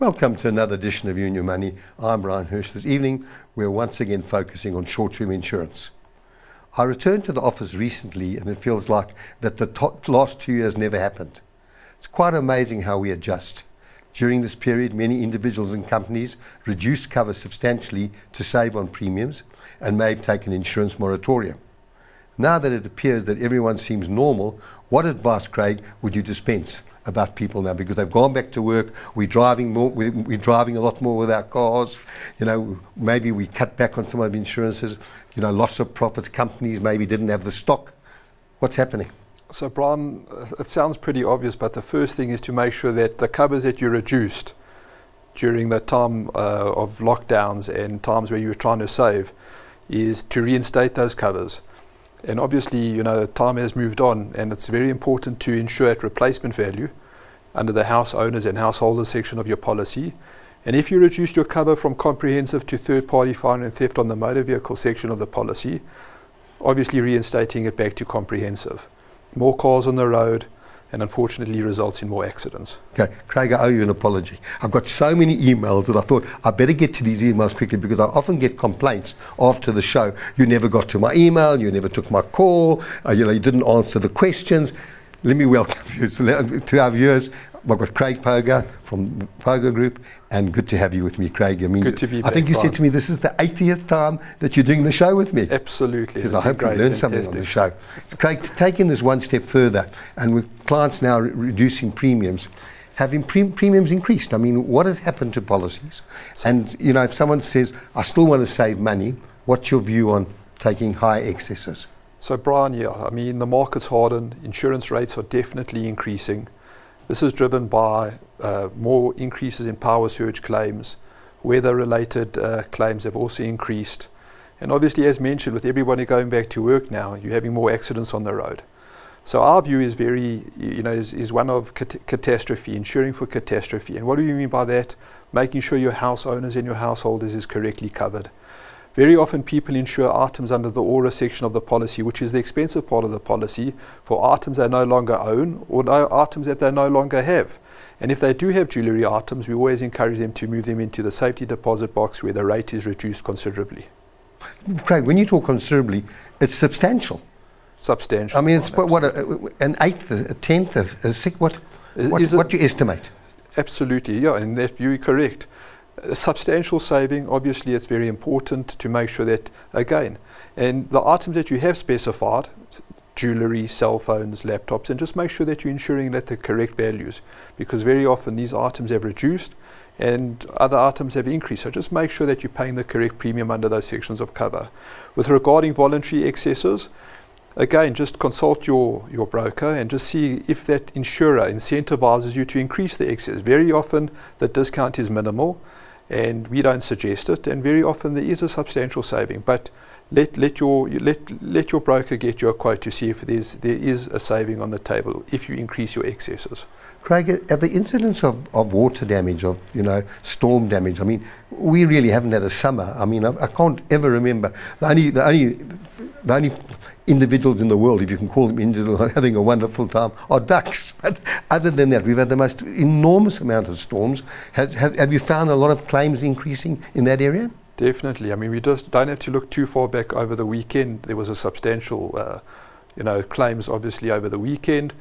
Welcome to another edition of You and Your Money. I'm Brian Hirsch. This evening, we're once again focusing on short-term insurance. I returned to the office recently, and it feels like that the last two years never happened. It's quite amazing how we adjust. During this period, many individuals and companies reduced cover substantially to save on premiums and may have taken insurance moratorium. Now that it appears that everyone seems normal, what advice, Craig, would you dispense about people now? Because they've gone back to work, we're driving more, we're, we're driving a lot more with our cars. You know, maybe we cut back on some of the insurances. You know, loss of profits. Companies maybe didn't have the stock. What's happening? So, Brian, it sounds pretty obvious, but the first thing is to make sure that the covers that you reduced during the time uh, of lockdowns and times where you were trying to save is to reinstate those covers. And obviously, you know, time has moved on, and it's very important to insure at replacement value under the house owners and householders section of your policy. And if you reduce your cover from comprehensive to third party fire and theft on the motor vehicle section of the policy, obviously reinstating it back to comprehensive. More cars on the road, and unfortunately results in more accidents. Okay, Craig, I owe you an apology. I've got so many emails that I thought I better get to these emails quickly because I often get complaints after the show. You never got to my email, you never took my call, uh, you know, you didn't answer the questions. Let me welcome you to our viewers. I've got Craig Poger from the Poger Group, and good to have you with me, Craig. I mean, good to be I think you said to me this is the 80th time that you're doing the show with me. Absolutely. Because I hope you learned something on the show. Craig, taking this one step further, and with clients now re- reducing premiums, having pre- premiums increased? I mean, what has happened to policies? And, you know, if someone says, I still want to save money, what's your view on taking high excesses? So, Brian, yeah, I mean, the market's hardened, insurance rates are definitely increasing. This is driven by uh, more increases in power surge claims. Weather related uh, claims have also increased. And obviously, as mentioned, with everybody going back to work now, you're having more accidents on the road. So our view is very, you know, is, one of catastrophe, insuring for catastrophe. And what do we mean by that? Making sure your house owners and your householders is correctly covered. Very often people insure items under the aura section of the policy, which is the expensive part of the policy, for items they no longer own or no items that they no longer have. And if they do have jewellery items, we always encourage them to move them into the safety deposit box where the rate is reduced considerably. Craig, when you talk considerably, it's substantial. Substantial. I mean, it's what, what a, an eighth, a tenth, of a sixth, what, what, what do you estimate? Absolutely, yeah, and that view correct substantial saving, obviously it's very important to make sure that, again, and the items that you have specified, jewellery, cell phones, laptops, and just make sure that you're ensuring that the correct values, because very often these items have reduced and other items have increased. So just make sure that you're paying the correct premium under those sections of cover. With regarding voluntary excesses, again, just consult your, your broker and just see if that insurer incentivizes you to increase the excess. Very often the discount is minimal and we don't suggest it. And very often there is a substantial saving, but let, let, your, let, let your broker get you a quote to see if there's, there is a saving on the table if you increase your excesses. Craig, at the incidence of, of water damage, of you know storm damage, I mean, we really haven't had a summer. I mean, I, I can't ever remember the only the only the only individuals in the world, if you can call them individuals, are having a wonderful time, are ducks. But other than that, we've had the most enormous amount of storms. Has, has, have you found a lot of claims increasing in that area? Definitely. I mean, we just don't have to look too far back over the weekend. There was a substantial, uh, you know, claims obviously over the weekend.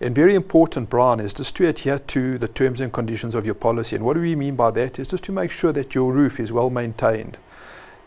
And very important, Brian, is just to adhere to the terms and conditions of your policy. And what do we mean by that? Is just to make sure that your roof is well maintained,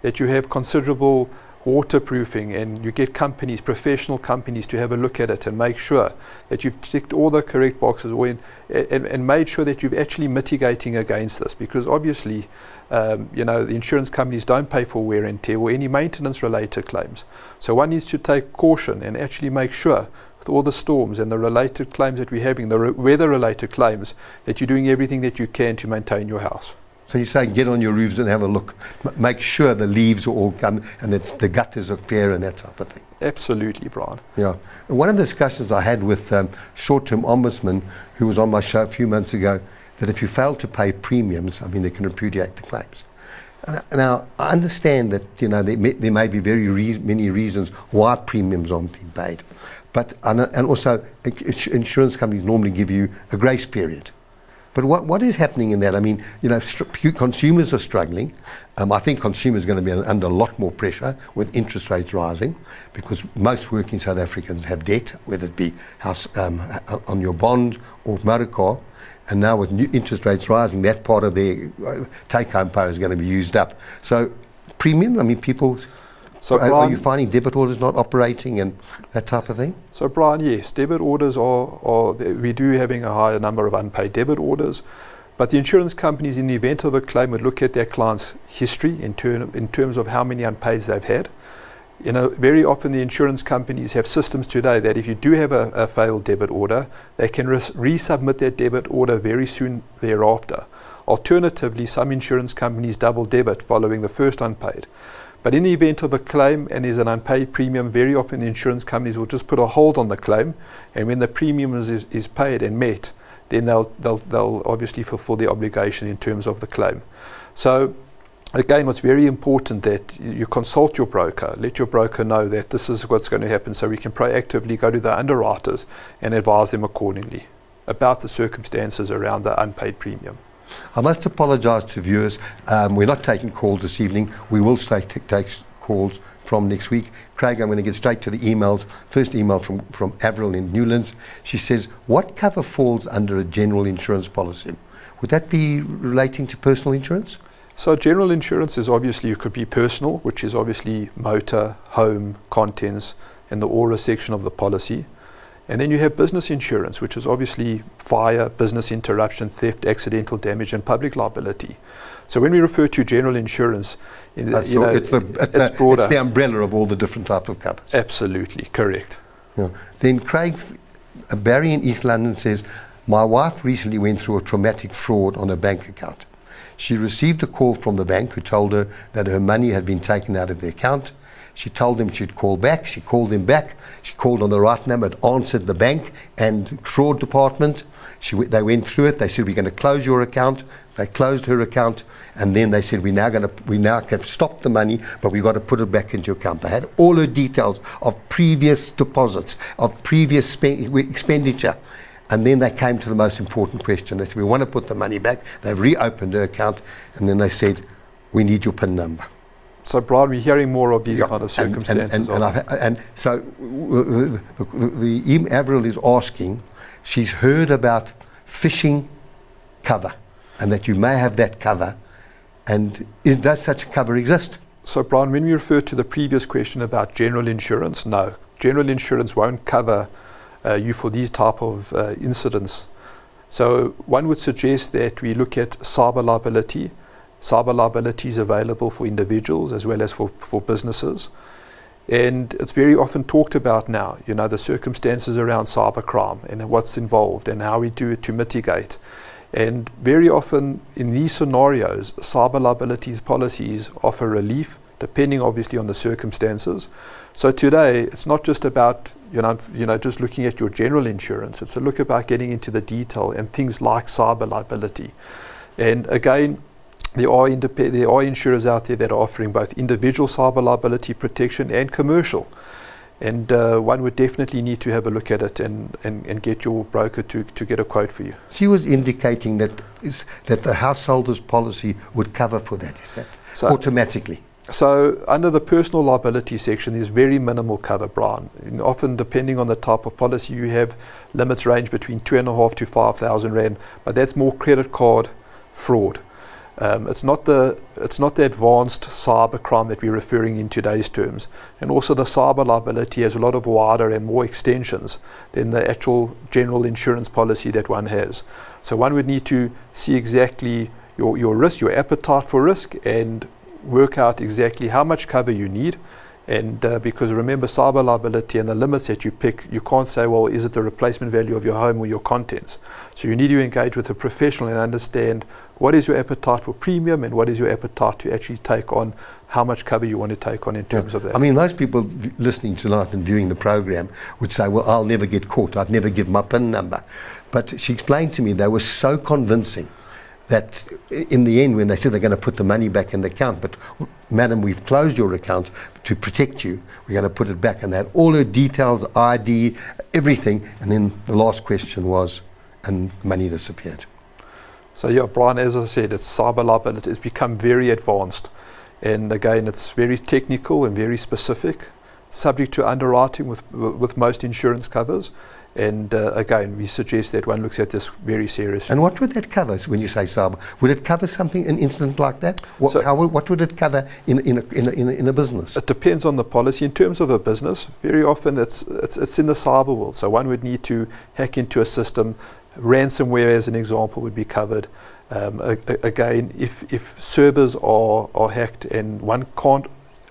that you have considerable waterproofing and you get companies, professional companies, to have a look at it and make sure that you've ticked all the correct boxes in, and, and, made sure that you're actually mitigating against this because obviously, um, you know, the insurance companies don't pay for wear and tear or any maintenance related claims. So one needs to take caution and actually make sure with all the storms and the related claims that we're having, the re- weather related claims, that you're doing everything that you can to maintain your house. So you say get on your roofs and have a look. M- make sure the leaves are all gone and that the gutters are clear and that type of thing. Absolutely, Brian. Yeah. One of the discussions I had with um, short-term ombudsman, who was on my show a few months ago, that if you fail to pay premiums, I mean, they can repudiate the claims. Uh, now, I understand that you know there may, there may be very re- many reasons why premiums aren't being paid, but and, and also insurance companies normally give you a grace period But what, what is happening in that? I mean, you know, consumers are struggling. Um, I think consumers are going to be under a lot more pressure with interest rates rising because most working South Africans have debt, whether it be house um, on your bond or motor car. And now with new interest rates rising, that part of their uh, take-home pay is going to be used up. So premium, I mean, people so, are, Brian, are, you finding debit orders not operating and that type of thing? So, Brian, yes, debit orders are, are we do having a higher number of unpaid debit orders, but the insurance companies, in the event of a claim, would look at their client's history in, ter- in terms of how many unpaids they've had. You know, very often the insurance companies have systems today that if you do have a, a failed debit order, they can res- resubmit their debit order very soon thereafter. Alternatively, some insurance companies double debit following the first unpaid. But in the event of a claim and there's an unpaid premium, very often insurance companies will just put a hold on the claim, and when the premium is, is paid and met, then they'll, they'll, they'll obviously fulfill the obligation in terms of the claim. So, again, it's very important that you consult your broker. Let your broker know that this is what's going to happen so we can proactively go to the underwriters and advise them accordingly about the circumstances around the unpaid premium. I must apologise to viewers. Um, we're not taking calls this evening. We will stay t- take calls from next week. Craig, I'm going to get straight to the emails. First email from, from Avril in Newlands. She says, What cover falls under a general insurance policy? Would that be relating to personal insurance? So, general insurance is obviously, it could be personal, which is obviously motor, home, contents, and the aura section of the policy. And then you have business insurance, which is obviously fire, business interruption, theft, accidental damage, and public liability. So when we refer to general insurance, in the, you know, it's, the, it's, it's broader. It's the umbrella of all the different types of covers. Absolutely, correct. Yeah. Then Craig, uh, Barry in East London says, my wife recently went through a traumatic fraud on her bank account. She received a call from the bank who told her that her money had been taken out of the account she told him she'd call back. She called him back. She called on the right number, answered the bank and fraud department. She, they went through it. They said, We're going to close your account. They closed her account. And then they said, We're now going to, we now can stop the money, but we've got to put it back into your account. They had all her details of previous deposits, of previous spe- expenditure. And then they came to the most important question. They said, We want to put the money back. They reopened her account. And then they said, We need your PIN number. So, Brian, we're hearing more of these yeah. kind of circumstances. And, and, and, and so the, the Avril is asking, she's heard about phishing cover and that you may have that cover. And is, does such a cover exist? So, Brian, when we refer to the previous question about general insurance, no. General insurance won't cover uh, you for these type of uh, incidents. So, one would suggest that we look at cyber liability cyber liabilities available for individuals as well as for, for businesses. And it's very often talked about now, you know, the circumstances around cybercrime and what's involved and how we do it to mitigate. And very often in these scenarios, cyber liabilities policies offer relief, depending obviously on the circumstances. So today, it's not just about you know, you know, just looking at your general insurance. It's a look about getting into the detail and things like cyber liability. And again, there are, indep- there are insurers out there that are offering both individual cyber liability protection and commercial. And uh, one would definitely need to have a look at it and, and, and get your broker to, to get a quote for you. She was indicating that, is, that the householder's policy would cover for that, is that so, automatically? So, under the personal liability section, there's very minimal cover, Brian. And often, depending on the type of policy you have, limits range between two and a half to five thousand rand, but that's more credit card fraud. Um, it's not the it's not the advanced cyber crime that we're referring in today's terms, and also the cyber liability has a lot of wider and more extensions than the actual general insurance policy that one has. So one would need to see exactly your, your risk, your appetite for risk, and work out exactly how much cover you need and uh, because remember, cyber liability and the limits that you pick, you can't say, well, is it the replacement value of your home or your contents? So you need to engage with a professional and understand what is your appetite for premium and what is your appetite to actually take on how much cover you want to take on in terms yeah. of that. I mean, most people listening tonight and viewing the program would say, well, I'll never get caught. I'd never give my PIN number. But she explained to me they were so convincing that in the end, when they said they're going to put the money back in the account, but madam, we've closed your account to protect you. We're going to put it back. And they had all her details, ID, everything. And then the last question was, and money disappeared. So yeah, Brian, as I said, it's cyber liability. It's become very advanced, and again, it's very technical and very specific, subject to underwriting with with most insurance covers. And uh, again, we suggest that one looks at this very seriously. And what would that cover when you say cyber? Would it cover something, an incident like that? What, So- how, would- what would it cover in, in, a, in, a, in, a, in a business? It depends on the policy. In terms of a business, very often it's, it's, it's in the cyber world. So one would need to hack into a system. Ransomware, as an example, would be covered. Um, a- again, if, if servers are, are hacked and one can't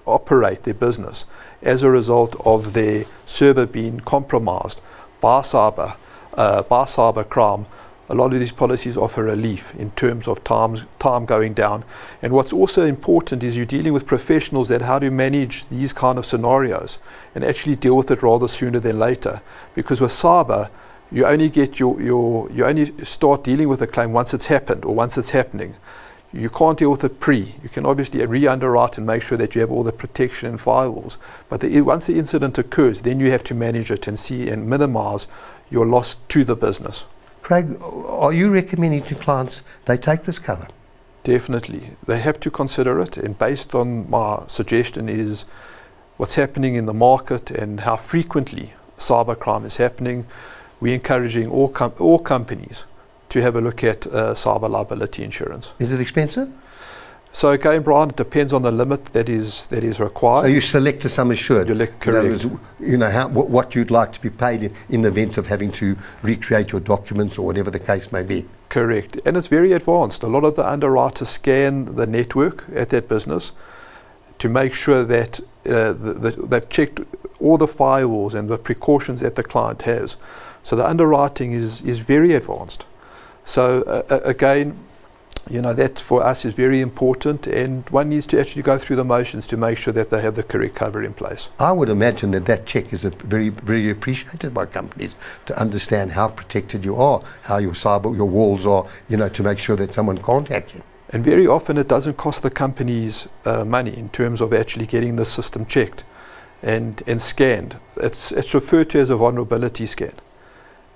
operate their business as a result of their server being compromised by cyber, uh, by cyber crime, a lot of these policies offer relief in terms of times, time going down. And what's also important is you're dealing with professionals that how to manage these kind of scenarios and actually deal with it rather sooner than later. Because with cyber, you only get your, your you only start dealing with a claim once it's happened or once it's happening. You can't deal with it pre. You can obviously re-underwrite and make sure that you have all the protection and firewalls. But the, once the incident occurs, then you have to manage it and see and minimize your loss to the business. Craig, are you recommending to clients they take this cover? Definitely. They have to consider it, and based on my suggestion is what's happening in the market and how frequently cybercrime is happening, we're encouraging all, com- all companies to have a look at uh, cyber liability insurance. Is it expensive? So again, Brian, it depends on the limit that is that is required. So you select the sum assured. You elect- In other correct. words, You know, how, what, what you'd like to be paid in, in the event of having to recreate your documents or whatever the case may be. Correct. And it's very advanced. A lot of the underwriters scan the network at that business to make sure that uh, the, the, they've checked all the firewalls and the precautions that the client has. So the underwriting is, is very advanced. So uh, uh, again, you know, that for us is very important and one needs to actually go through the motions to make sure that they have the correct cover in place. I would imagine that that check is a very, very appreciated by companies to understand how protected you are, how your cyber, your walls are, you know, to make sure that someone can't hack you. And very often it doesn't cost the companies uh, money in terms of actually getting the system checked and, and scanned. It's, it's referred to as a vulnerability scan.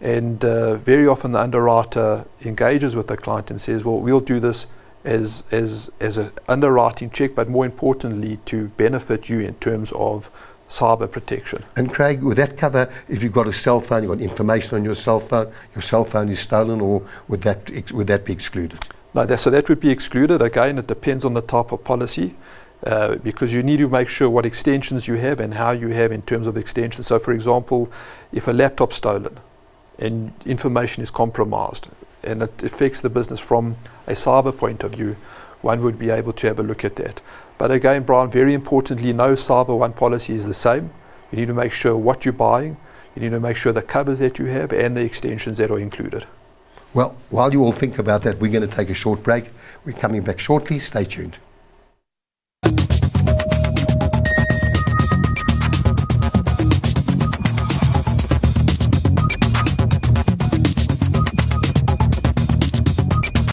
And uh, very often the underwriter engages with the client and says, well, we'll do this as, as, as an underwriting check, but more importantly, to benefit you in terms of cyber protection. And Craig, would that cover if you've got a cell phone, you've got information on your cell phone, your cell phone is stolen, or would that, ex- would that be excluded? No, that, so that would be excluded. Again, it depends on the type of policy uh, because you need to make sure what extensions you have and how you have in terms of extensions. So, for example, if a laptop's stolen and information is compromised and it affects the business from a cyber point of view, one would be able to have a look at that. But again, Brian, very importantly, no cyber one policy is the same. You need to make sure what you're buying, you need to make sure the covers that you have and the extensions that are included. Well, while you all think about that, we're going to take a short break. We're coming back shortly. Stay tuned.